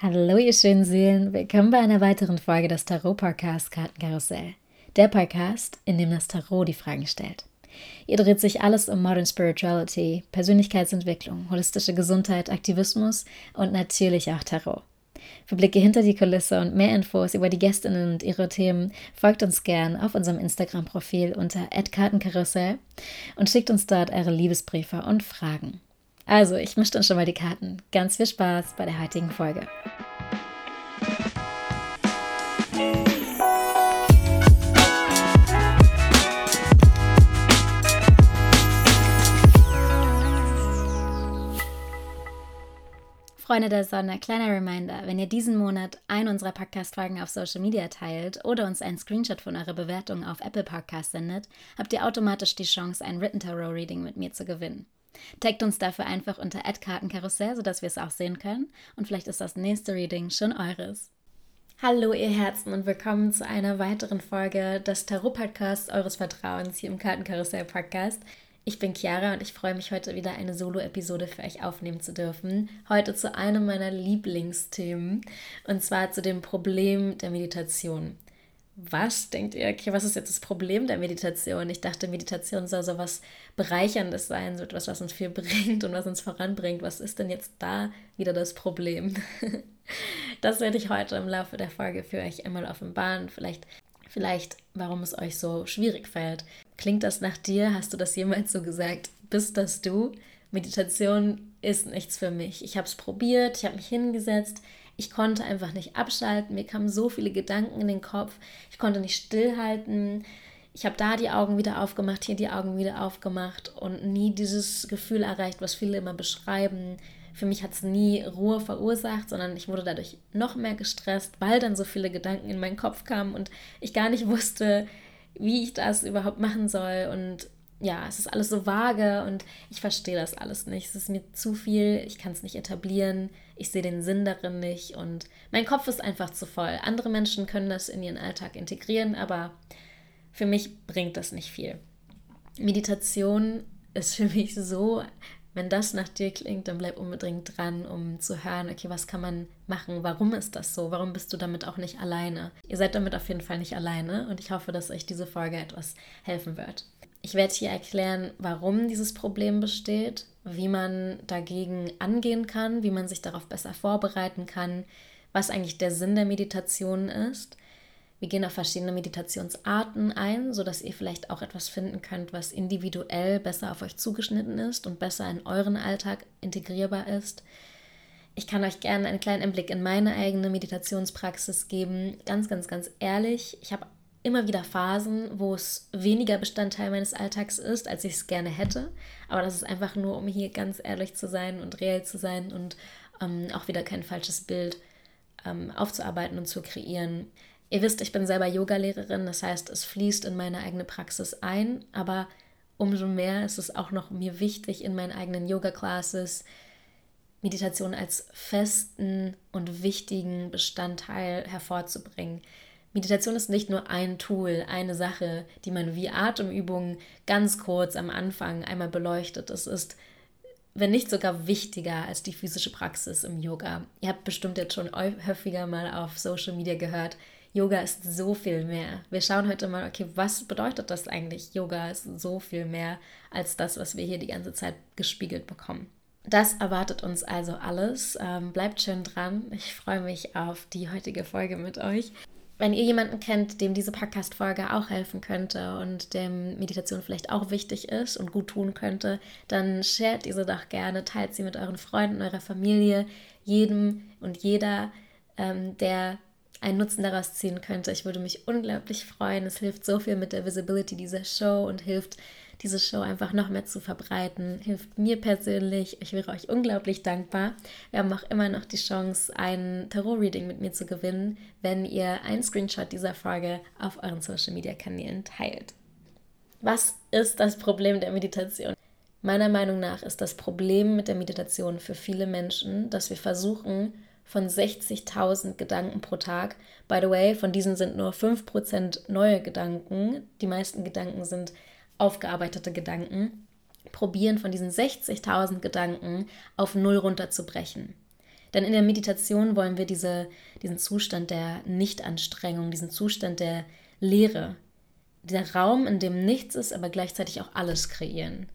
Hallo ihr schönen Seelen, willkommen bei einer weiteren Folge des Tarot-Podcasts Kartenkarussell. Der Podcast, in dem das Tarot die Fragen stellt. Hier dreht sich alles um Modern Spirituality, Persönlichkeitsentwicklung, holistische Gesundheit, Aktivismus und natürlich auch Tarot. Für Blicke hinter die Kulisse und mehr Infos über die Gästinnen und ihre Themen folgt uns gern auf unserem Instagram-Profil unter @kartenkarussell und schickt uns dort eure Liebesbriefe und Fragen. Also, ich mische dann schon mal die Karten. Ganz viel Spaß bei der heutigen Folge. Freunde der Sonne, kleiner Reminder, wenn ihr diesen Monat einen unserer Podcast-Folgen auf Social Media teilt oder uns einen Screenshot von eurer Bewertung auf Apple Podcast sendet, habt ihr automatisch die Chance, ein Written Tarot Reading mit mir zu gewinnen. Taggt uns dafür einfach unter Kartenkarussell, sodass wir es auch sehen können. Und vielleicht ist das nächste Reading schon eures. Hallo ihr Herzen und willkommen zu einer weiteren Folge des Tarot-Podcasts eures Vertrauens hier im Kartenkarussell-Podcast. Ich bin Chiara und ich freue mich heute wieder eine Solo-Episode für euch aufnehmen zu dürfen. Heute zu einem meiner Lieblingsthemen und zwar zu dem Problem der Meditation was denkt ihr, okay, was ist jetzt das Problem der Meditation? Ich dachte, Meditation soll so was Bereicherndes sein, so etwas, was uns viel bringt und was uns voranbringt. Was ist denn jetzt da wieder das Problem? das werde ich heute im Laufe der Folge für euch einmal offenbaren. Vielleicht, vielleicht, warum es euch so schwierig fällt. Klingt das nach dir? Hast du das jemals so gesagt? Bist das du? Meditation ist nichts für mich. Ich habe es probiert, ich habe mich hingesetzt, ich konnte einfach nicht abschalten. Mir kamen so viele Gedanken in den Kopf. Ich konnte nicht stillhalten. Ich habe da die Augen wieder aufgemacht, hier die Augen wieder aufgemacht und nie dieses Gefühl erreicht, was viele immer beschreiben. Für mich hat es nie Ruhe verursacht, sondern ich wurde dadurch noch mehr gestresst, weil dann so viele Gedanken in meinen Kopf kamen und ich gar nicht wusste, wie ich das überhaupt machen soll. Und ja, es ist alles so vage und ich verstehe das alles nicht. Es ist mir zu viel, ich kann es nicht etablieren, ich sehe den Sinn darin nicht und mein Kopf ist einfach zu voll. Andere Menschen können das in ihren Alltag integrieren, aber für mich bringt das nicht viel. Meditation ist für mich so, wenn das nach dir klingt, dann bleib unbedingt dran, um zu hören, okay, was kann man machen? Warum ist das so? Warum bist du damit auch nicht alleine? Ihr seid damit auf jeden Fall nicht alleine und ich hoffe, dass euch diese Folge etwas helfen wird. Ich werde hier erklären, warum dieses Problem besteht, wie man dagegen angehen kann, wie man sich darauf besser vorbereiten kann, was eigentlich der Sinn der Meditation ist. Wir gehen auf verschiedene Meditationsarten ein, sodass ihr vielleicht auch etwas finden könnt, was individuell besser auf euch zugeschnitten ist und besser in euren Alltag integrierbar ist. Ich kann euch gerne einen kleinen Einblick in meine eigene Meditationspraxis geben. Ganz, ganz, ganz ehrlich, ich habe immer wieder Phasen, wo es weniger Bestandteil meines Alltags ist, als ich es gerne hätte. Aber das ist einfach nur, um hier ganz ehrlich zu sein und reell zu sein und ähm, auch wieder kein falsches Bild ähm, aufzuarbeiten und zu kreieren. Ihr wisst, ich bin selber Yogalehrerin, das heißt, es fließt in meine eigene Praxis ein, aber umso mehr ist es auch noch mir wichtig, in meinen eigenen Yoga-Classes Meditation als festen und wichtigen Bestandteil hervorzubringen. Meditation ist nicht nur ein Tool, eine Sache, die man wie Atemübungen ganz kurz am Anfang einmal beleuchtet. Es ist, wenn nicht sogar wichtiger als die physische Praxis im Yoga. Ihr habt bestimmt jetzt schon häufiger mal auf Social Media gehört, Yoga ist so viel mehr. Wir schauen heute mal, okay, was bedeutet das eigentlich? Yoga ist so viel mehr als das, was wir hier die ganze Zeit gespiegelt bekommen. Das erwartet uns also alles. Ähm, bleibt schön dran. Ich freue mich auf die heutige Folge mit euch. Wenn ihr jemanden kennt, dem diese Podcast-Folge auch helfen könnte und dem Meditation vielleicht auch wichtig ist und gut tun könnte, dann shared diese doch gerne, teilt sie mit euren Freunden, eurer Familie, jedem und jeder, ähm, der einen Nutzen daraus ziehen könnte. Ich würde mich unglaublich freuen. Es hilft so viel mit der Visibility dieser Show und hilft diese Show einfach noch mehr zu verbreiten. Hilft mir persönlich. Ich wäre euch unglaublich dankbar. Wir haben auch immer noch die Chance, ein Tarot-Reading mit mir zu gewinnen, wenn ihr einen Screenshot dieser Folge auf euren Social-Media-Kanälen teilt. Was ist das Problem der Meditation? Meiner Meinung nach ist das Problem mit der Meditation für viele Menschen, dass wir versuchen, von 60.000 Gedanken pro Tag. By the way, von diesen sind nur 5% neue Gedanken. Die meisten Gedanken sind aufgearbeitete Gedanken. Probieren von diesen 60.000 Gedanken auf Null runterzubrechen. Denn in der Meditation wollen wir diese, diesen Zustand der Nichtanstrengung, diesen Zustand der Leere, der Raum, in dem nichts ist, aber gleichzeitig auch alles kreieren.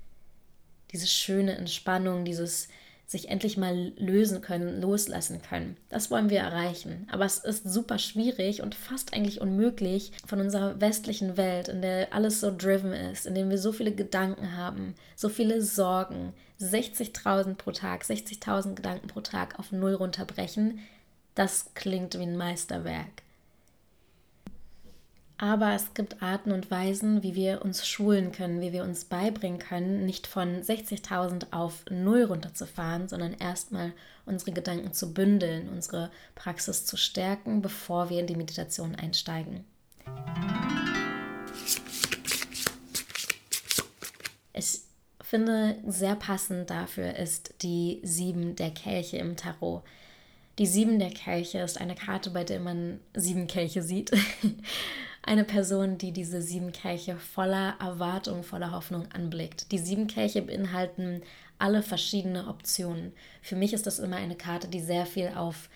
Diese schöne Entspannung, dieses sich endlich mal lösen können, loslassen können. Das wollen wir erreichen. Aber es ist super schwierig und fast eigentlich unmöglich von unserer westlichen Welt, in der alles so driven ist, in der wir so viele Gedanken haben, so viele Sorgen, 60.000 pro Tag, 60.000 Gedanken pro Tag auf Null runterbrechen. Das klingt wie ein Meisterwerk. Aber es gibt Arten und Weisen, wie wir uns schulen können, wie wir uns beibringen können, nicht von 60.000 auf Null runterzufahren, sondern erstmal unsere Gedanken zu bündeln, unsere Praxis zu stärken, bevor wir in die Meditation einsteigen. Ich finde, sehr passend dafür ist die Sieben der Kelche im Tarot. Die Sieben der Kelche ist eine Karte, bei der man sieben Kelche sieht. eine Person, die diese sieben Kelche voller Erwartung, voller Hoffnung anblickt. Die sieben Kelche beinhalten alle verschiedene Optionen. Für mich ist das immer eine Karte, die sehr viel auf,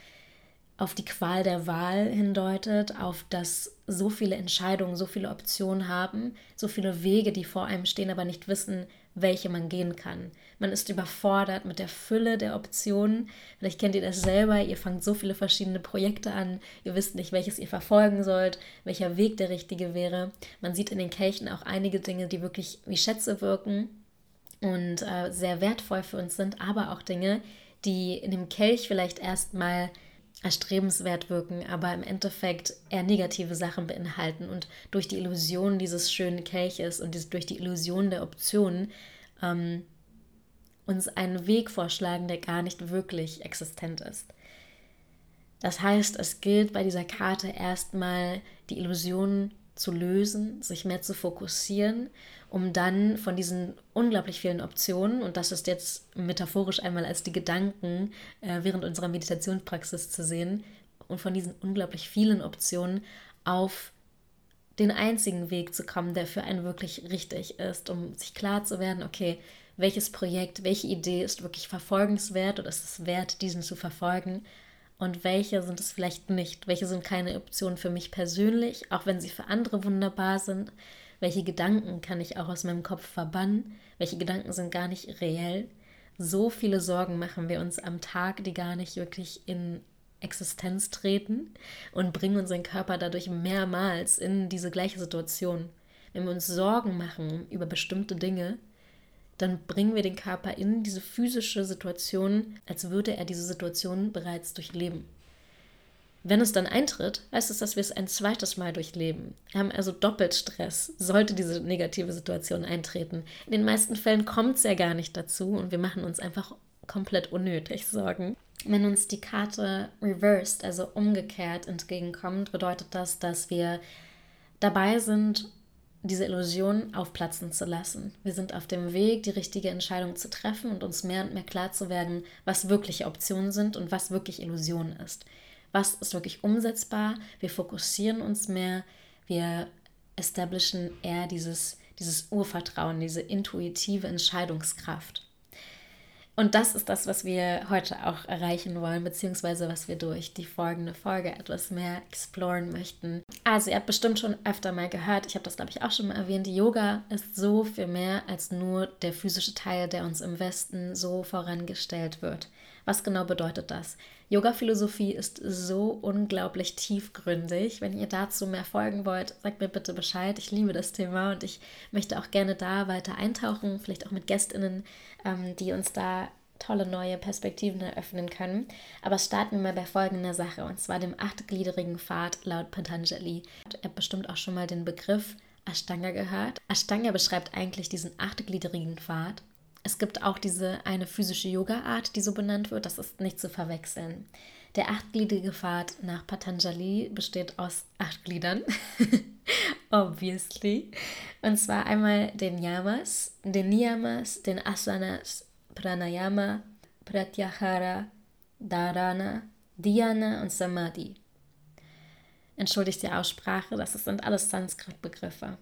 auf die Qual der Wahl hindeutet, auf das so viele Entscheidungen, so viele Optionen haben, so viele Wege, die vor einem stehen, aber nicht wissen, welche man gehen kann. Man ist überfordert mit der Fülle der Optionen. Vielleicht kennt ihr das selber. Ihr fangt so viele verschiedene Projekte an. Ihr wisst nicht, welches ihr verfolgen sollt, welcher Weg der richtige wäre. Man sieht in den Kelchen auch einige Dinge, die wirklich wie Schätze wirken und äh, sehr wertvoll für uns sind, aber auch Dinge, die in dem Kelch vielleicht erstmal erstrebenswert wirken, aber im Endeffekt eher negative Sachen beinhalten und durch die Illusion dieses schönen Kelches und durch die Illusion der Optionen ähm, uns einen Weg vorschlagen, der gar nicht wirklich existent ist. Das heißt, es gilt bei dieser Karte erstmal die Illusion zu lösen, sich mehr zu fokussieren, um dann von diesen unglaublich vielen Optionen, und das ist jetzt metaphorisch einmal als die Gedanken äh, während unserer Meditationspraxis zu sehen, und von diesen unglaublich vielen Optionen auf den einzigen Weg zu kommen, der für einen wirklich richtig ist, um sich klar zu werden, okay, welches Projekt, welche Idee ist wirklich verfolgenswert oder ist es wert, diesen zu verfolgen? Und welche sind es vielleicht nicht, welche sind keine Optionen für mich persönlich, auch wenn sie für andere wunderbar sind, welche Gedanken kann ich auch aus meinem Kopf verbannen, welche Gedanken sind gar nicht reell. So viele Sorgen machen wir uns am Tag, die gar nicht wirklich in Existenz treten und bringen unseren Körper dadurch mehrmals in diese gleiche Situation. Wenn wir uns Sorgen machen über bestimmte Dinge, dann bringen wir den Körper in diese physische Situation, als würde er diese Situation bereits durchleben. Wenn es dann eintritt, heißt es, dass wir es ein zweites Mal durchleben. Wir haben also doppelt Stress, sollte diese negative Situation eintreten. In den meisten Fällen kommt es ja gar nicht dazu und wir machen uns einfach komplett unnötig Sorgen. Wenn uns die Karte reversed, also umgekehrt entgegenkommt, bedeutet das, dass wir dabei sind, diese Illusion aufplatzen zu lassen. Wir sind auf dem Weg, die richtige Entscheidung zu treffen und uns mehr und mehr klar zu werden, was wirkliche Optionen sind und was wirklich Illusion ist. Was ist wirklich umsetzbar? Wir fokussieren uns mehr, wir establishen eher dieses, dieses Urvertrauen, diese intuitive Entscheidungskraft. Und das ist das, was wir heute auch erreichen wollen, beziehungsweise was wir durch die folgende Folge etwas mehr exploren möchten. Also, ihr habt bestimmt schon öfter mal gehört, ich habe das, glaube ich, auch schon mal erwähnt, Yoga ist so viel mehr als nur der physische Teil, der uns im Westen so vorangestellt wird. Was genau bedeutet das? Yoga-Philosophie ist so unglaublich tiefgründig. Wenn ihr dazu mehr folgen wollt, sagt mir bitte Bescheid. Ich liebe das Thema und ich möchte auch gerne da weiter eintauchen, vielleicht auch mit GästInnen, ähm, die uns da tolle neue Perspektiven eröffnen können. Aber starten wir mal bei folgender Sache, und zwar dem achtgliedrigen Pfad laut Patanjali. Ihr habt bestimmt auch schon mal den Begriff Ashtanga gehört. Ashtanga beschreibt eigentlich diesen achtgliedrigen Pfad es gibt auch diese eine physische Yoga-Art, die so benannt wird. Das ist nicht zu verwechseln. Der achtgliedrige Pfad nach Patanjali besteht aus acht Gliedern. Obviously. Und zwar einmal den Yamas, den Niyamas, den Asanas, Pranayama, Pratyahara, Dharana, Dhyana und Samadhi. Entschuldigt die Aussprache, das sind alles Sanskrit-Begriffe.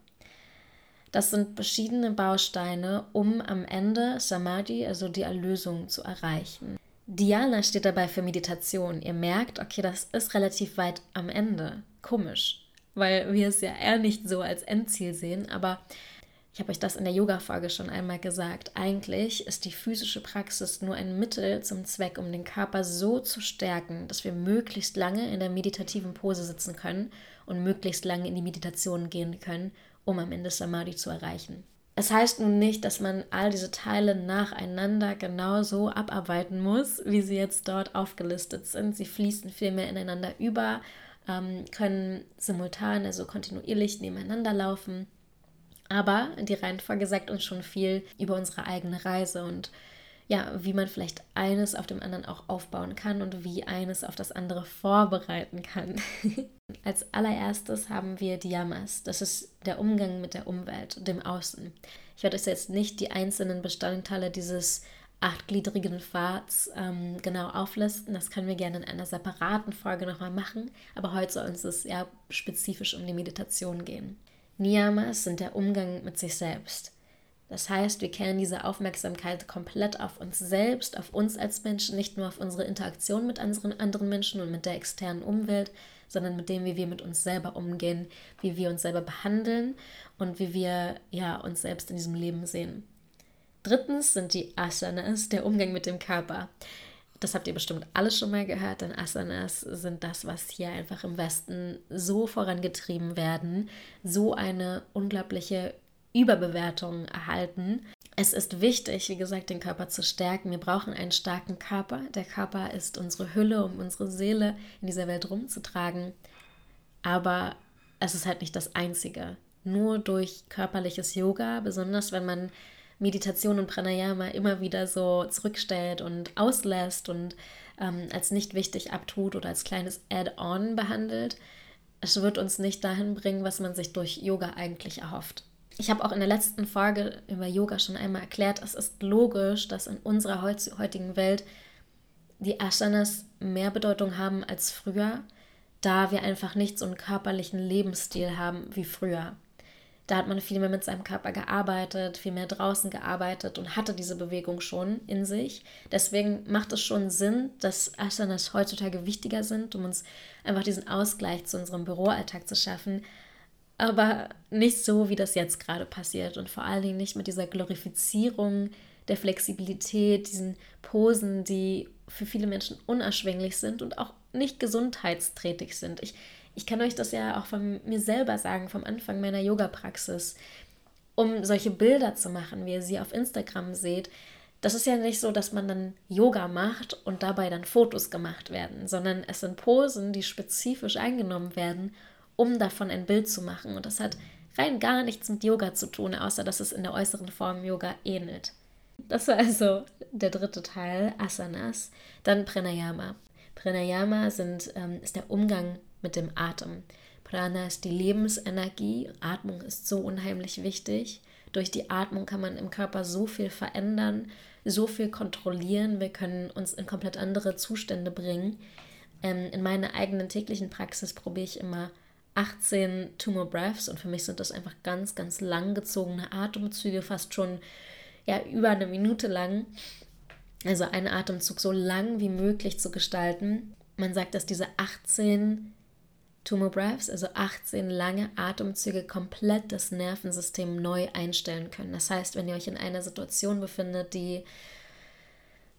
Das sind verschiedene Bausteine, um am Ende Samadhi, also die Erlösung, zu erreichen. Diana steht dabei für Meditation. Ihr merkt, okay, das ist relativ weit am Ende. Komisch, weil wir es ja eher nicht so als Endziel sehen, aber ich habe euch das in der Yoga-Folge schon einmal gesagt. Eigentlich ist die physische Praxis nur ein Mittel zum Zweck, um den Körper so zu stärken, dass wir möglichst lange in der meditativen Pose sitzen können und möglichst lange in die Meditation gehen können, um am Ende Samadhi zu erreichen. Es heißt nun nicht, dass man all diese Teile nacheinander genauso abarbeiten muss, wie sie jetzt dort aufgelistet sind. Sie fließen vielmehr ineinander über, ähm, können simultan, also kontinuierlich nebeneinander laufen aber die Reihenfolge sagt uns schon viel über unsere eigene Reise und ja, wie man vielleicht eines auf dem anderen auch aufbauen kann und wie eines auf das andere vorbereiten kann. Als allererstes haben wir die Yamas. Das ist der Umgang mit der Umwelt und dem Außen. Ich werde euch jetzt nicht die einzelnen Bestandteile dieses achtgliedrigen Pfads ähm, genau auflisten. Das können wir gerne in einer separaten Folge nochmal machen. Aber heute soll uns es ja spezifisch um die Meditation gehen. Niyamas sind der Umgang mit sich selbst. Das heißt, wir kehren diese Aufmerksamkeit komplett auf uns selbst, auf uns als Menschen, nicht nur auf unsere Interaktion mit anderen, anderen Menschen und mit der externen Umwelt, sondern mit dem, wie wir mit uns selber umgehen, wie wir uns selber behandeln und wie wir ja, uns selbst in diesem Leben sehen. Drittens sind die Asanas, der Umgang mit dem Körper das habt ihr bestimmt alles schon mal gehört, denn Asanas sind das, was hier einfach im Westen so vorangetrieben werden, so eine unglaubliche Überbewertung erhalten. Es ist wichtig, wie gesagt, den Körper zu stärken. Wir brauchen einen starken Körper. Der Körper ist unsere Hülle, um unsere Seele in dieser Welt rumzutragen. Aber es ist halt nicht das Einzige. Nur durch körperliches Yoga, besonders wenn man Meditation und Pranayama immer wieder so zurückstellt und auslässt und ähm, als nicht wichtig abtut oder als kleines Add-on behandelt, es wird uns nicht dahin bringen, was man sich durch Yoga eigentlich erhofft. Ich habe auch in der letzten Folge über Yoga schon einmal erklärt, es ist logisch, dass in unserer heutigen Welt die Asanas mehr Bedeutung haben als früher, da wir einfach nicht so einen körperlichen Lebensstil haben wie früher. Da hat man viel mehr mit seinem Körper gearbeitet, viel mehr draußen gearbeitet und hatte diese Bewegung schon in sich. Deswegen macht es schon Sinn, dass Asanas heutzutage wichtiger sind, um uns einfach diesen Ausgleich zu unserem Büroalltag zu schaffen. Aber nicht so, wie das jetzt gerade passiert und vor allen Dingen nicht mit dieser Glorifizierung der Flexibilität, diesen Posen, die für viele Menschen unerschwinglich sind und auch nicht gesundheitsträtig sind. Ich, ich kann euch das ja auch von mir selber sagen, vom Anfang meiner Yoga-Praxis. Um solche Bilder zu machen, wie ihr sie auf Instagram seht, das ist ja nicht so, dass man dann Yoga macht und dabei dann Fotos gemacht werden, sondern es sind Posen, die spezifisch eingenommen werden, um davon ein Bild zu machen. Und das hat rein gar nichts mit Yoga zu tun, außer dass es in der äußeren Form Yoga ähnelt. Das war also der dritte Teil, Asanas. Dann Pranayama. Pranayama sind, ähm, ist der Umgang mit dem Atem. Prana ist die Lebensenergie. Atmung ist so unheimlich wichtig. Durch die Atmung kann man im Körper so viel verändern, so viel kontrollieren. Wir können uns in komplett andere Zustände bringen. Ähm, in meiner eigenen täglichen Praxis probiere ich immer 18 Tumor Breaths und für mich sind das einfach ganz, ganz langgezogene Atemzüge, fast schon ja, über eine Minute lang. Also einen Atemzug so lang wie möglich zu gestalten. Man sagt, dass diese 18 Tumor Breaths, also 18 lange Atemzüge, komplett das Nervensystem neu einstellen können. Das heißt, wenn ihr euch in einer Situation befindet, die,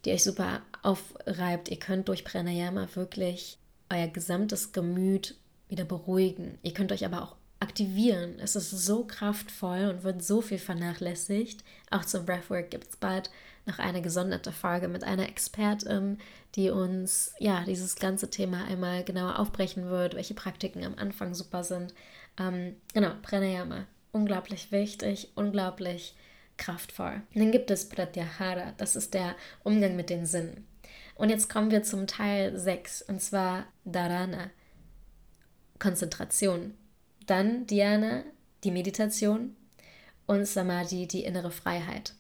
die euch super aufreibt, ihr könnt durch Pranayama wirklich euer gesamtes Gemüt wieder beruhigen. Ihr könnt euch aber auch aktivieren. Es ist so kraftvoll und wird so viel vernachlässigt. Auch zum Breathwork gibt es bald noch eine gesonderte Folge mit einer Expertin, die uns ja dieses ganze Thema einmal genauer aufbrechen wird, welche Praktiken am Anfang super sind. Ähm, genau, Pranayama, unglaublich wichtig, unglaublich kraftvoll. dann gibt es Pratyahara, das ist der Umgang mit den Sinnen. Und jetzt kommen wir zum Teil 6, und zwar Dharana, Konzentration. Dann Dhyana, die Meditation und Samadhi, die innere Freiheit.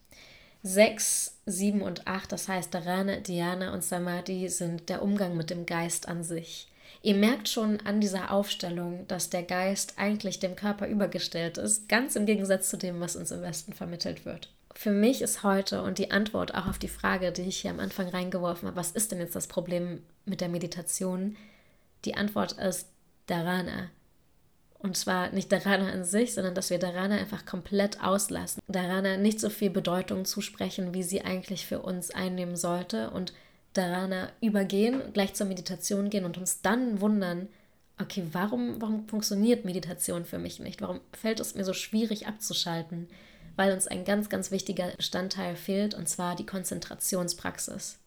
6, 7 und 8, das heißt Dharana, Dhyana und Samadhi, sind der Umgang mit dem Geist an sich. Ihr merkt schon an dieser Aufstellung, dass der Geist eigentlich dem Körper übergestellt ist, ganz im Gegensatz zu dem, was uns im Westen vermittelt wird. für mich ist heute und die Antwort auch auf die Frage, die ich hier am Anfang reingeworfen habe, was ist denn jetzt das Problem mit der Meditation? Die Antwort ist Dharana. Und zwar nicht Dharana an sich, sondern dass wir Dharana einfach komplett auslassen. Dharana nicht so viel Bedeutung zusprechen, wie sie eigentlich für uns einnehmen sollte. Und Dharana übergehen, gleich zur Meditation gehen und uns dann wundern, okay, warum, warum funktioniert Meditation für mich nicht? Warum fällt es mir so schwierig abzuschalten? weil uns ein ganz, ganz wichtiger Bestandteil fehlt, und zwar die Konzentrationspraxis.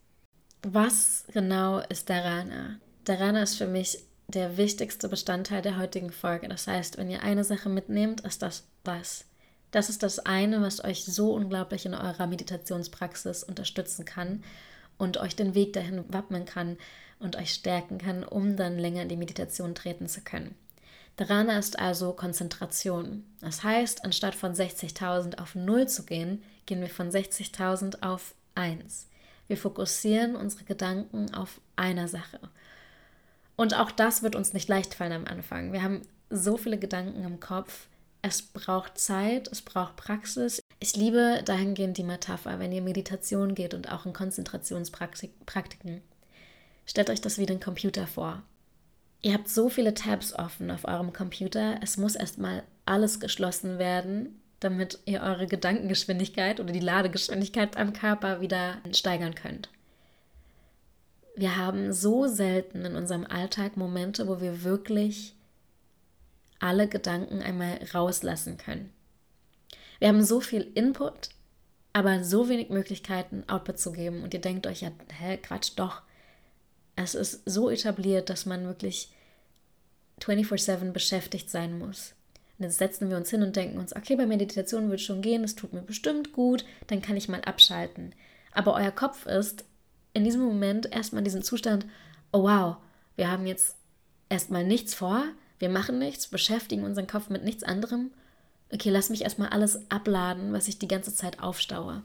Was genau ist Dharana? Dharana ist für mich der wichtigste Bestandteil der heutigen Folge. Das heißt, wenn ihr eine Sache mitnehmt, ist das das. Das ist das eine, was euch so unglaublich in eurer Meditationspraxis unterstützen kann und euch den Weg dahin wappnen kann und euch stärken kann, um dann länger in die Meditation treten zu können. Dharana ist also Konzentration. Das heißt, anstatt von 60.000 auf 0 zu gehen, gehen wir von 60.000 auf 1. Wir fokussieren unsere Gedanken auf einer Sache. Und auch das wird uns nicht leicht fallen am Anfang. Wir haben so viele Gedanken im Kopf. Es braucht Zeit, es braucht Praxis. Ich liebe dahingehend die Metapher, wenn ihr Meditation geht und auch in Konzentrationspraktiken. Stellt euch das wie den Computer vor. Ihr habt so viele Tabs offen auf eurem Computer, es muss erstmal alles geschlossen werden, damit ihr eure Gedankengeschwindigkeit oder die Ladegeschwindigkeit am Körper wieder steigern könnt. Wir haben so selten in unserem Alltag Momente, wo wir wirklich alle Gedanken einmal rauslassen können. Wir haben so viel Input, aber so wenig Möglichkeiten, Output zu geben. Und ihr denkt euch ja, hä, Quatsch, doch. Es ist so etabliert, dass man wirklich 24/7 beschäftigt sein muss. Und jetzt setzen wir uns hin und denken uns, okay, bei Meditation wird schon gehen, es tut mir bestimmt gut, dann kann ich mal abschalten. Aber euer Kopf ist in diesem Moment erstmal in diesem Zustand, oh wow, wir haben jetzt erstmal nichts vor, wir machen nichts, beschäftigen unseren Kopf mit nichts anderem. Okay, lass mich erstmal alles abladen, was ich die ganze Zeit aufstaue.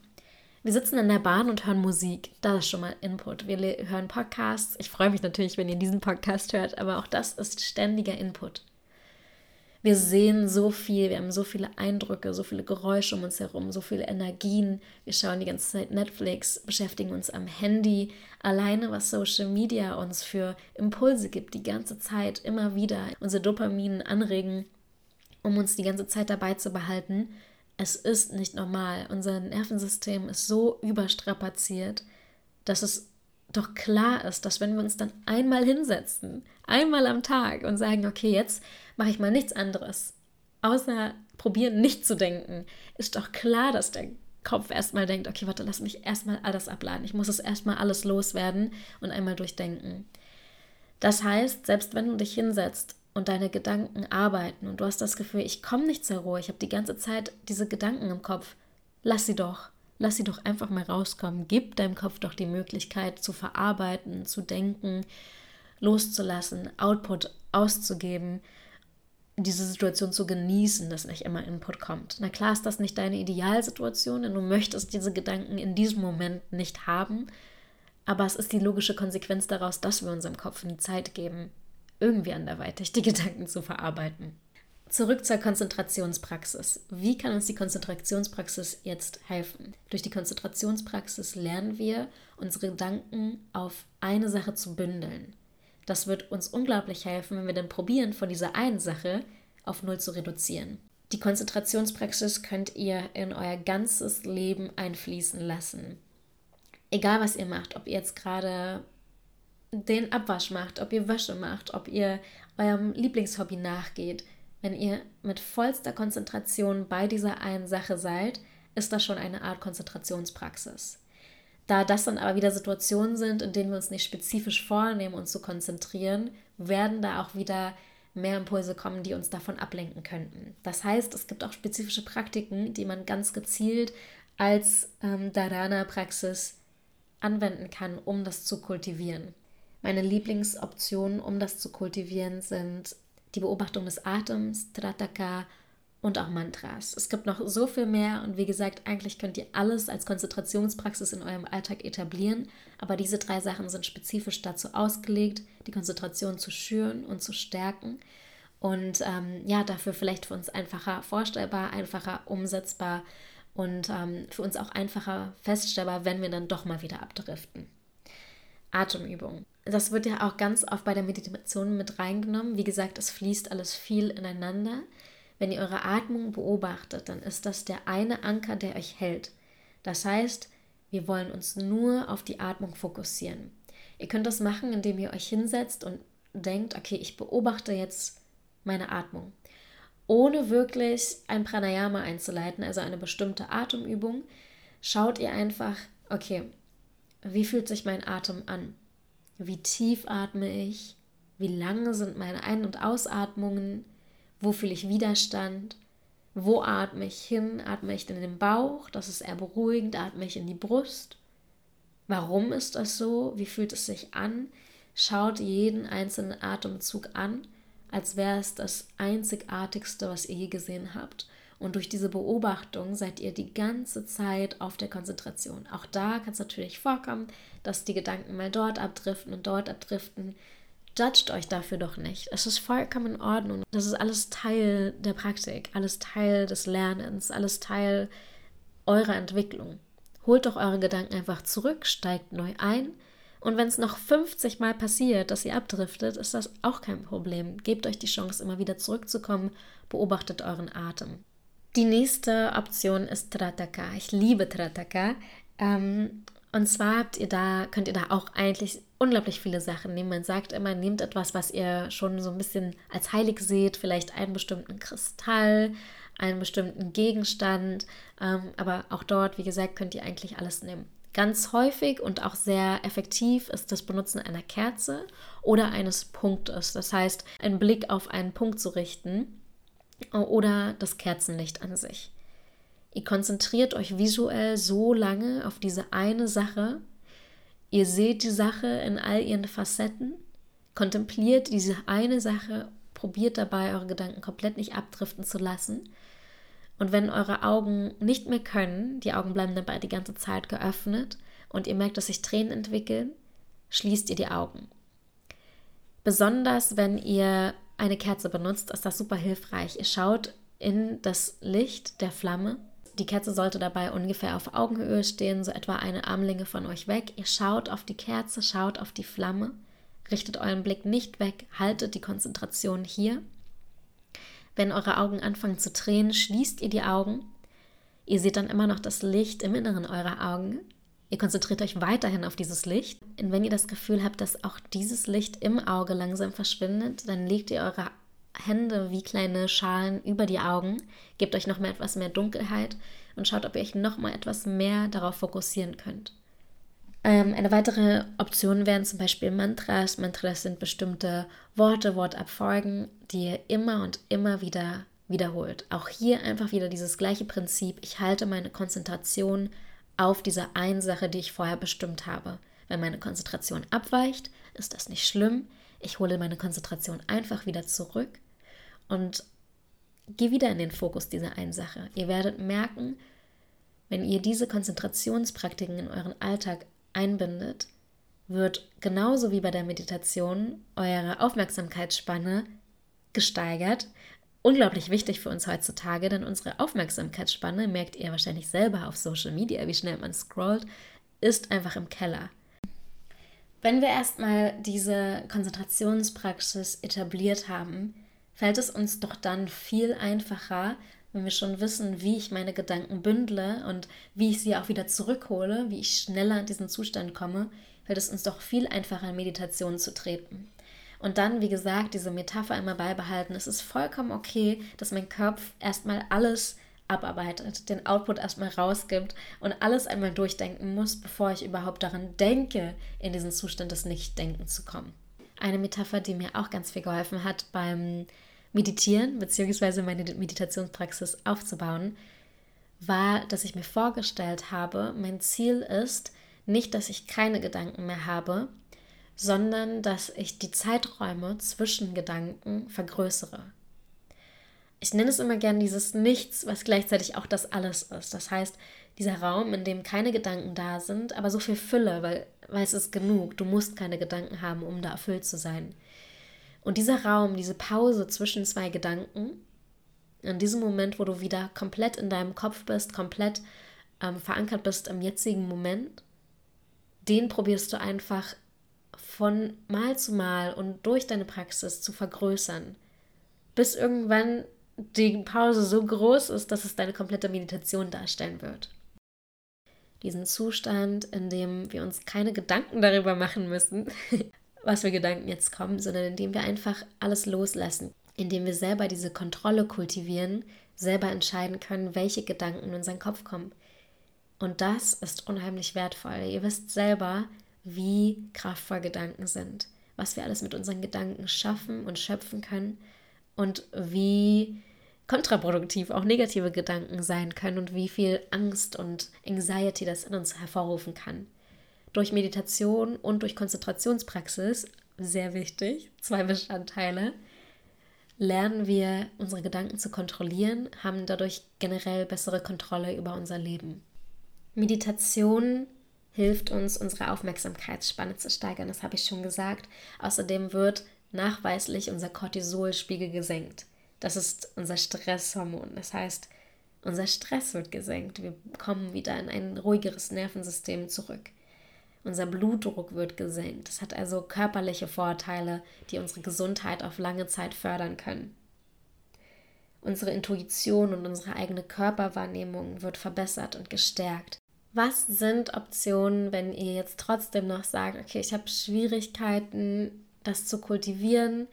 Wir sitzen in der Bahn und hören Musik. Das ist schon mal Input. Wir hören Podcasts. Ich freue mich natürlich, wenn ihr diesen Podcast hört, aber auch das ist ständiger Input. Wir sehen so viel, wir haben so viele Eindrücke, so viele Geräusche um uns herum, so viele Energien. Wir schauen die ganze Zeit Netflix, beschäftigen uns am Handy. Alleine, was Social Media uns für Impulse gibt, die ganze Zeit, immer wieder unsere Dopamin anregen, um uns die ganze Zeit dabei zu behalten es ist nicht normal. Unser Nervensystem ist so überstrapaziert, dass es doch klar ist, dass wenn wir uns dann einmal hinsetzen, einmal am Tag und sagen, okay, jetzt mache ich mal nichts anderes, außer probieren nicht zu denken, ist doch klar, dass der Kopf erstmal denkt, okay, warte, lass mich erstmal alles abladen. Ich muss es erstmal alles loswerden und einmal durchdenken. Das heißt, selbst wenn du dich hinsetzt und deine Gedanken arbeiten und du hast das Gefühl, ich komme nicht zur Ruhe, ich habe die ganze Zeit diese Gedanken im Kopf, lass sie doch, lass sie doch einfach mal rauskommen. Gib deinem Kopf doch die Möglichkeit zu verarbeiten, zu denken, loszulassen, Output auszugeben, diese Situation zu genießen, dass nicht immer Input kommt. Na klar ist das nicht deine Idealsituation, denn du möchtest diese Gedanken in diesem Moment nicht haben, aber es ist die logische Konsequenz daraus, dass wir unserem Kopf die Zeit geben, irgendwie anderweitig die Gedanken zu verarbeiten. Zurück zur Konzentrationspraxis. Wie kann uns die Konzentrationspraxis jetzt helfen? Durch die Konzentrationspraxis lernen wir, unsere Gedanken auf eine Sache zu bündeln. Das wird uns unglaublich helfen, wenn wir dann probieren, von dieser einen Sache auf Null zu reduzieren. Die Konzentrationspraxis könnt ihr in euer ganzes Leben einfließen lassen. Egal was ihr macht, ob ihr jetzt gerade den Abwasch macht, ob ihr Wäsche macht, ob ihr eurem Lieblingshobby nachgeht, wenn ihr mit vollster Konzentration bei dieser einen Sache seid, ist das schon eine Art Konzentrationspraxis. Da das dann aber wieder Situationen sind, in denen wir uns nicht spezifisch vornehmen, uns zu konzentrieren, werden da auch wieder mehr Impulse kommen, die uns davon ablenken könnten. Das heißt, es gibt auch spezifische Praktiken, die man ganz gezielt als ähm, Dharana-Praxis anwenden kann, um das zu kultivieren. Meine Lieblingsoptionen, um das zu kultivieren, sind die Beobachtung des Atems, Trataka und auch Mantras. Es gibt noch so viel mehr und wie gesagt, eigentlich könnt ihr alles als Konzentrationspraxis in eurem Alltag etablieren, aber diese drei Sachen sind spezifisch dazu ausgelegt, die Konzentration zu schüren und zu stärken und ähm, ja, dafür vielleicht für uns einfacher vorstellbar, einfacher umsetzbar und ähm, für uns auch einfacher feststellbar, wenn wir dann doch mal wieder abdriften. Atemübung. Das wird ja auch ganz oft bei der Meditation mit reingenommen. Wie gesagt, es fließt alles viel ineinander. Wenn ihr eure Atmung beobachtet, dann ist das der eine Anker, der euch hält. Das heißt, wir wollen uns nur auf die Atmung fokussieren. Ihr könnt das machen, indem ihr euch hinsetzt und denkt, okay, ich beobachte jetzt meine Atmung. Ohne wirklich ein Pranayama einzuleiten, also eine bestimmte Atemübung, schaut ihr einfach, okay, wie fühlt sich mein Atem an? Wie tief atme ich? Wie lange sind meine Ein- und Ausatmungen? Wo fühle ich Widerstand? Wo atme ich hin? Atme ich in den Bauch? Das ist eher beruhigend. Atme ich in die Brust? Warum ist das so? Wie fühlt es sich an? Schaut jeden einzelnen Atemzug an, als wäre es das einzigartigste, was ihr je gesehen habt. Und durch diese Beobachtung seid ihr die ganze Zeit auf der Konzentration. Auch da kann es natürlich vorkommen, dass die Gedanken mal dort abdriften und dort abdriften. Judgt euch dafür doch nicht. Es ist vollkommen in Ordnung. Das ist alles Teil der Praktik, alles Teil des Lernens, alles Teil eurer Entwicklung. Holt doch eure Gedanken einfach zurück, steigt neu ein. Und wenn es noch 50 Mal passiert, dass ihr abdriftet, ist das auch kein Problem. Gebt euch die Chance, immer wieder zurückzukommen. Beobachtet euren Atem. Die nächste Option ist Trataka. Ich liebe Trataka. Ähm, und zwar habt ihr da, könnt ihr da auch eigentlich unglaublich viele Sachen nehmen. Man sagt immer, nehmt etwas, was ihr schon so ein bisschen als heilig seht, vielleicht einen bestimmten Kristall, einen bestimmten Gegenstand. Ähm, aber auch dort, wie gesagt, könnt ihr eigentlich alles nehmen. Ganz häufig und auch sehr effektiv ist das Benutzen einer Kerze oder eines Punktes. Das heißt, einen Blick auf einen Punkt zu richten oder das Kerzenlicht an sich. Ihr konzentriert euch visuell so lange auf diese eine Sache. Ihr seht die Sache in all ihren Facetten, kontempliert diese eine Sache, probiert dabei, eure Gedanken komplett nicht abdriften zu lassen. Und wenn eure Augen nicht mehr können, die Augen bleiben dabei die ganze Zeit geöffnet und ihr merkt, dass sich Tränen entwickeln, schließt ihr die Augen. Besonders wenn ihr eine Kerze benutzt, ist das super hilfreich. Ihr schaut in das Licht der Flamme. Die Kerze sollte dabei ungefähr auf Augenhöhe stehen, so etwa eine Armlänge von euch weg. Ihr schaut auf die Kerze, schaut auf die Flamme, richtet euren Blick nicht weg, haltet die Konzentration hier. Wenn eure Augen anfangen zu tränen, schließt ihr die Augen. Ihr seht dann immer noch das Licht im Inneren eurer Augen. Ihr konzentriert euch weiterhin auf dieses Licht. Und wenn ihr das Gefühl habt, dass auch dieses Licht im Auge langsam verschwindet, dann legt ihr eure Hände wie kleine Schalen über die Augen, gebt euch noch mal etwas mehr Dunkelheit und schaut, ob ihr euch noch mal etwas mehr darauf fokussieren könnt. Ähm, eine weitere Option wären zum Beispiel Mantras. Mantras sind bestimmte Worte, Wortabfolgen, die ihr immer und immer wieder wiederholt. Auch hier einfach wieder dieses gleiche Prinzip. Ich halte meine Konzentration auf diese eine Sache, die ich vorher bestimmt habe. Wenn meine Konzentration abweicht, ist das nicht schlimm. Ich hole meine Konzentration einfach wieder zurück und gehe wieder in den Fokus dieser einen Sache. Ihr werdet merken, wenn ihr diese Konzentrationspraktiken in euren Alltag einbindet, wird genauso wie bei der Meditation eure Aufmerksamkeitsspanne gesteigert unglaublich wichtig für uns heutzutage, denn unsere Aufmerksamkeitsspanne, merkt ihr wahrscheinlich selber auf Social Media, wie schnell man scrollt, ist einfach im Keller. Wenn wir erstmal diese Konzentrationspraxis etabliert haben, fällt es uns doch dann viel einfacher, wenn wir schon wissen, wie ich meine Gedanken bündle und wie ich sie auch wieder zurückhole, wie ich schneller in diesen Zustand komme, fällt es uns doch viel einfacher, in Meditation zu treten. Und dann, wie gesagt, diese Metapher immer beibehalten. Es ist vollkommen okay, dass mein Kopf erstmal alles abarbeitet, den Output erstmal rausgibt und alles einmal durchdenken muss, bevor ich überhaupt daran denke, in diesen Zustand des Nichtdenken zu kommen. Eine Metapher, die mir auch ganz viel geholfen hat beim Meditieren bzw. meine Meditationspraxis aufzubauen, war, dass ich mir vorgestellt habe, mein Ziel ist nicht, dass ich keine Gedanken mehr habe, sondern dass ich die Zeiträume zwischen Gedanken vergrößere. Ich nenne es immer gern dieses Nichts, was gleichzeitig auch das Alles ist. Das heißt, dieser Raum, in dem keine Gedanken da sind, aber so viel Fülle, weil, weil es ist genug. Du musst keine Gedanken haben, um da erfüllt zu sein. Und dieser Raum, diese Pause zwischen zwei Gedanken, In diesem Moment, wo du wieder komplett in deinem Kopf bist, komplett ähm, verankert bist im jetzigen Moment, den probierst du einfach von Mal zu Mal und durch deine Praxis zu vergrößern, bis irgendwann die Pause so groß ist, dass es deine komplette Meditation darstellen wird. Diesen Zustand, in dem wir uns keine Gedanken darüber machen müssen, was für Gedanken jetzt kommen, sondern in dem wir einfach alles loslassen, indem wir selber diese Kontrolle kultivieren, selber entscheiden können, welche Gedanken in unseren Kopf kommen. Und das ist unheimlich wertvoll. Ihr wisst selber, wie kraftvoll Gedanken sind, was wir alles mit unseren Gedanken schaffen und schöpfen können und wie kontraproduktiv auch negative Gedanken sein können und wie viel Angst und Anxiety das in uns hervorrufen kann. Durch Meditation und durch Konzentrationspraxis, sehr wichtig, zwei Bestandteile, lernen wir unsere Gedanken zu kontrollieren, haben dadurch generell bessere Kontrolle über unser Leben. Meditation hilft uns, unsere Aufmerksamkeitsspanne zu steigern, das habe ich schon gesagt. Außerdem wird nachweislich unser Cortisolspiegel gesenkt. Das ist unser Stresshormon. Das heißt, unser Stress wird gesenkt. Wir kommen wieder in ein ruhigeres Nervensystem zurück. Unser Blutdruck wird gesenkt. Das hat also körperliche Vorteile, die unsere Gesundheit auf lange Zeit fördern können. Unsere Intuition und unsere eigene Körperwahrnehmung wird verbessert und gestärkt. Was sind Optionen, wenn ihr jetzt trotzdem noch sagt, okay, ich habe Schwierigkeiten, das zu kultivieren?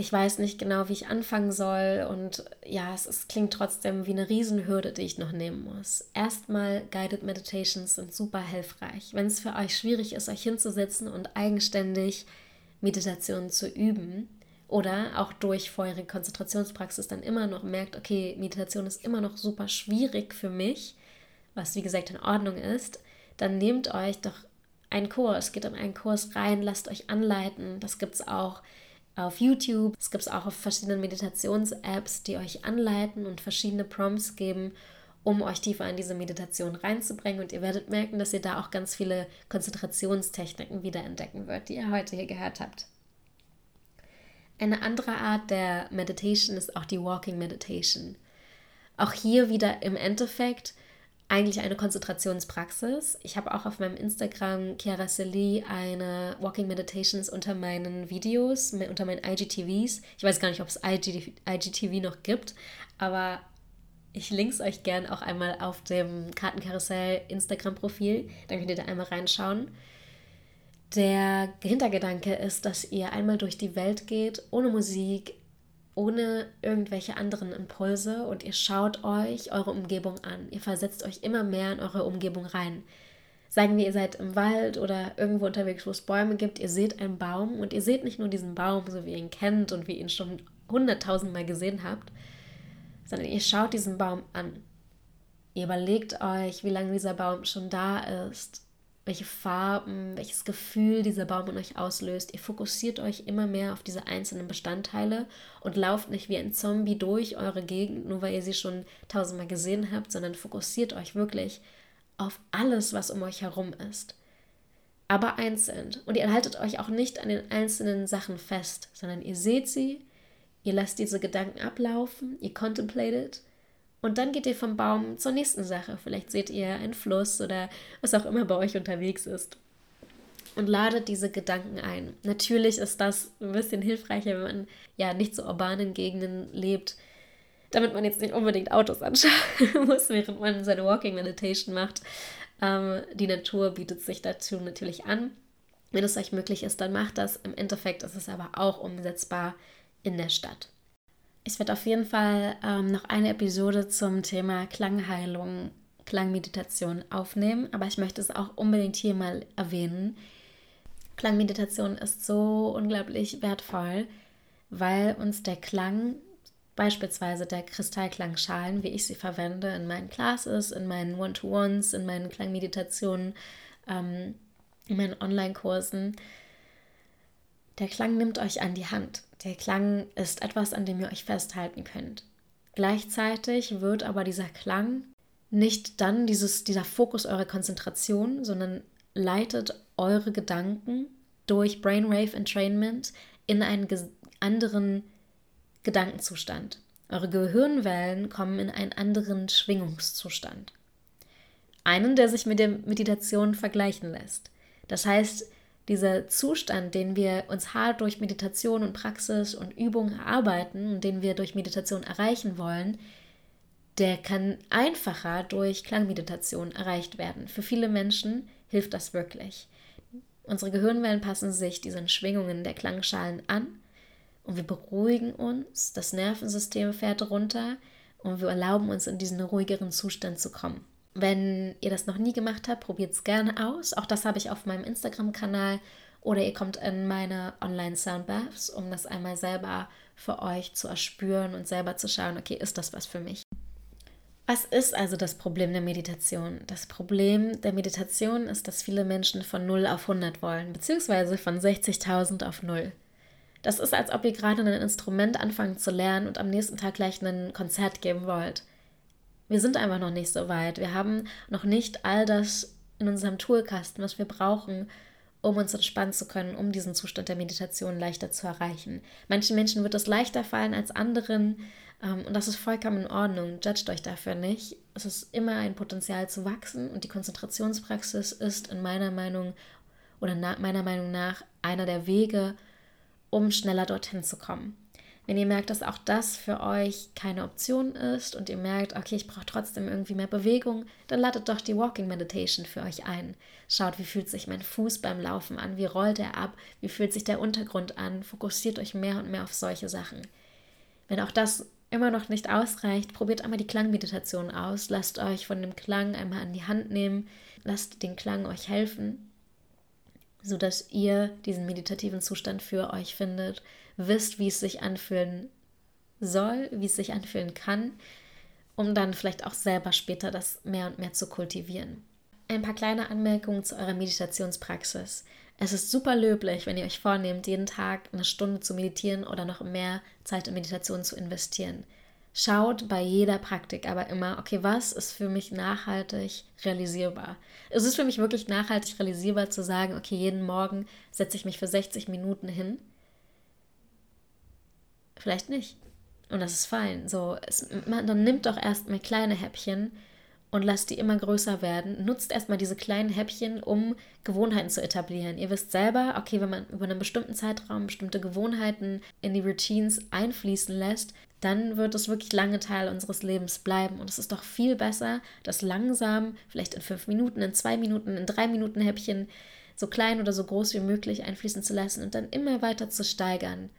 Ich weiß nicht genau, wie ich anfangen soll und ja, es, es klingt trotzdem wie eine Riesenhürde, die ich noch nehmen muss. Erstmal Guided Meditations sind super hilfreich. Wenn es für euch schwierig ist, euch hinzusetzen und eigenständig Meditationen zu üben, oder auch durch vorherige Konzentrationspraxis dann immer noch merkt, okay, Meditation ist immer noch super schwierig für mich, was wie gesagt in Ordnung ist, dann nehmt euch doch einen Kurs, geht in einen Kurs rein, lasst euch anleiten. Das gibt es auch auf YouTube, es gibt es auch auf verschiedenen Meditations-Apps, die euch anleiten und verschiedene Prompts geben, um euch tiefer in diese Meditation reinzubringen. Und ihr werdet merken, dass ihr da auch ganz viele Konzentrationstechniken wiederentdecken wird, die ihr heute hier gehört habt. Eine andere Art der Meditation ist auch die Walking Meditation. Auch hier wieder im Endeffekt eigentlich eine Konzentrationspraxis. Ich habe auch auf meinem Instagram Chiara Seli eine Walking Meditations unter meinen Videos, unter meinen IGTVs. Ich weiß gar nicht, ob es IG, IGTV noch gibt, aber ich linke es euch gern auch einmal auf dem Kartenkarussell Instagram-Profil. Dann könnt ihr da einmal reinschauen. Der Hintergedanke ist, dass ihr einmal durch die Welt geht, ohne Musik, ohne irgendwelche anderen Impulse und ihr schaut euch eure Umgebung an. Ihr versetzt euch immer mehr in eure Umgebung rein. Sagen wir, ihr seid im Wald oder irgendwo unterwegs, wo es Bäume gibt, ihr seht einen Baum und ihr seht nicht nur diesen Baum, so wie ihr ihn kennt und wie ihr ihn schon hunderttausendmal gesehen habt, sondern ihr schaut diesen Baum an. Ihr überlegt euch, wie lange dieser Baum schon da ist, welche Farben, welches Gefühl dieser Baum in euch auslöst. Ihr fokussiert euch immer mehr auf diese einzelnen Bestandteile und lauft nicht wie ein Zombie durch eure Gegend, nur weil ihr sie schon tausendmal gesehen habt, sondern fokussiert euch wirklich auf alles, was um euch herum ist. Aber einzeln. Und ihr haltet euch auch nicht an den einzelnen Sachen fest, sondern ihr seht sie, ihr lasst diese Gedanken ablaufen, ihr contemplatet und dann geht ihr vom Baum zur nächsten Sache. Vielleicht seht ihr einen Fluss oder was auch immer bei euch unterwegs ist. Und ladet diese Gedanken ein. Natürlich ist das ein bisschen hilfreicher, wenn man ja nicht so urbanen Gegenden lebt, damit man jetzt nicht unbedingt Autos anschauen muss, während man seine Walking Meditation macht. Ähm, die Natur bietet sich dazu natürlich an. Wenn es euch möglich ist, dann macht das. Im Endeffekt ist es aber auch umsetzbar in der Stadt. Ich werde auf jeden Fall ähm, noch eine Episode zum Thema Klangheilung, Klangmeditation aufnehmen, aber ich möchte es auch unbedingt hier mal erwähnen. Klangmeditation ist so unglaublich wertvoll, weil uns der Klang, beispielsweise der Kristallklangschalen, wie ich sie verwende in meinen Classes, in meinen One-to-Ones, in meinen Klangmeditationen, ähm, in meinen Online-Kursen, der Klang nimmt euch an die Hand. Der Klang ist etwas, an dem ihr euch festhalten könnt. Gleichzeitig wird aber dieser Klang nicht dann dieses, dieser Fokus eurer Konzentration, sondern leitet eure Gedanken durch Brainwave Entrainment in einen anderen Gedankenzustand. Eure Gehirnwellen kommen in einen anderen Schwingungszustand. Einen, der sich mit der Meditation vergleichen lässt. Das heißt, dieser Zustand, den wir uns hart durch Meditation und Praxis und Übung erarbeiten und den wir durch Meditation erreichen wollen, der kann einfacher durch Klangmeditation erreicht werden. Für viele Menschen hilft das wirklich. Unsere Gehirnwellen passen sich diesen Schwingungen der Klangschalen an und wir beruhigen uns, das Nervensystem fährt runter und wir erlauben uns in diesen ruhigeren Zustand zu kommen. Wenn ihr das noch nie gemacht habt, probiert es gerne aus. Auch das habe ich auf meinem Instagram-Kanal oder ihr kommt in meine Online-Soundbaths, um das einmal selber für euch zu erspüren und selber zu schauen, okay, ist das was für mich? Was ist also das Problem der Meditation? Das Problem der Meditation ist, dass viele Menschen von 0 auf 100 wollen, beziehungsweise von 60.000 auf 0. Das ist, als ob ihr gerade ein Instrument anfangen zu lernen und am nächsten Tag gleich ein Konzert geben wollt. Wir sind einfach noch nicht so weit. Wir haben noch nicht all das in unserem Toolkasten, was wir brauchen, um uns entspannen zu können, um diesen Zustand der Meditation leichter zu erreichen. Manchen Menschen wird es leichter fallen als anderen. Ähm, und das ist vollkommen in Ordnung. Judgt euch dafür nicht. Es ist immer ein Potenzial zu wachsen und die Konzentrationspraxis ist in meiner Meinung oder meiner Meinung nach einer der Wege, um schneller dorthin zu kommen. Wenn ihr merkt, dass auch das für euch keine Option ist und ihr merkt, okay, ich brauche trotzdem irgendwie mehr Bewegung, dann ladet doch die Walking Meditation für euch ein. Schaut, wie fühlt sich mein Fuß beim Laufen an, wie rollt er ab, wie fühlt sich der Untergrund an. Fokussiert euch mehr und mehr auf solche Sachen. Wenn auch das immer noch nicht ausreicht, probiert einmal die Klangmeditation aus. Lasst euch von dem Klang einmal an die Hand nehmen. Lasst den Klang euch helfen, sodass ihr diesen meditativen Zustand für euch findet. Wisst, wie es sich anfühlen soll, wie es sich anfühlen kann, um dann vielleicht auch selber später das mehr und mehr zu kultivieren. Ein paar kleine Anmerkungen zu eurer Meditationspraxis. Es ist super löblich, wenn ihr euch vornehmt, jeden Tag eine Stunde zu meditieren oder noch mehr Zeit in Meditation zu investieren. Schaut bei jeder Praktik aber immer, okay, was ist für mich nachhaltig realisierbar? Es ist für mich wirklich nachhaltig realisierbar zu sagen, okay, jeden Morgen setze ich mich für 60 Minuten hin. Vielleicht nicht. Und das ist fein. So, es, man, dann nimmt doch erstmal kleine Häppchen und lasst die immer größer werden. Nutzt erstmal diese kleinen Häppchen, um Gewohnheiten zu etablieren. Ihr wisst selber, okay, wenn man über einen bestimmten Zeitraum bestimmte Gewohnheiten in die Routines einfließen lässt, dann wird es wirklich lange Teil unseres Lebens bleiben. Und es ist doch viel besser, das langsam, vielleicht in fünf Minuten, in zwei Minuten, in drei Minuten Häppchen, so klein oder so groß wie möglich einfließen zu lassen und dann immer weiter zu steigern.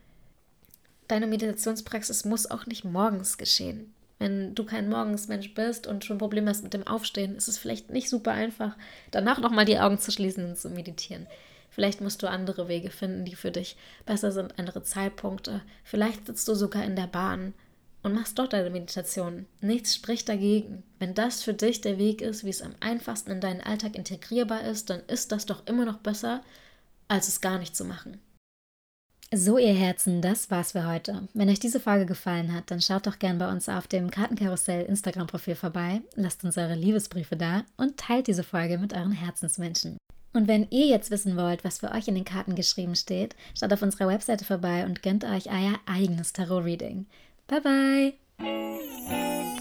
Deine Meditationspraxis muss auch nicht morgens geschehen. Wenn du kein Morgensmensch bist und schon Probleme hast mit dem Aufstehen, ist es vielleicht nicht super einfach, danach nochmal die Augen zu schließen und zu meditieren. Vielleicht musst du andere Wege finden, die für dich besser sind, andere Zeitpunkte. Vielleicht sitzt du sogar in der Bahn und machst dort deine Meditation. Nichts spricht dagegen. Wenn das für dich der Weg ist, wie es am einfachsten in deinen Alltag integrierbar ist, dann ist das doch immer noch besser, als es gar nicht zu machen. So, ihr Herzen, das war's für heute. Wenn euch diese Folge gefallen hat, dann schaut doch gern bei uns auf dem Kartenkarussell Instagram-Profil vorbei, lasst uns eure Liebesbriefe da und teilt diese Folge mit euren Herzensmenschen. Und wenn ihr jetzt wissen wollt, was für euch in den Karten geschrieben steht, schaut auf unserer Webseite vorbei und gönnt euch euer eigenes Tarot-Reading. Bye bye!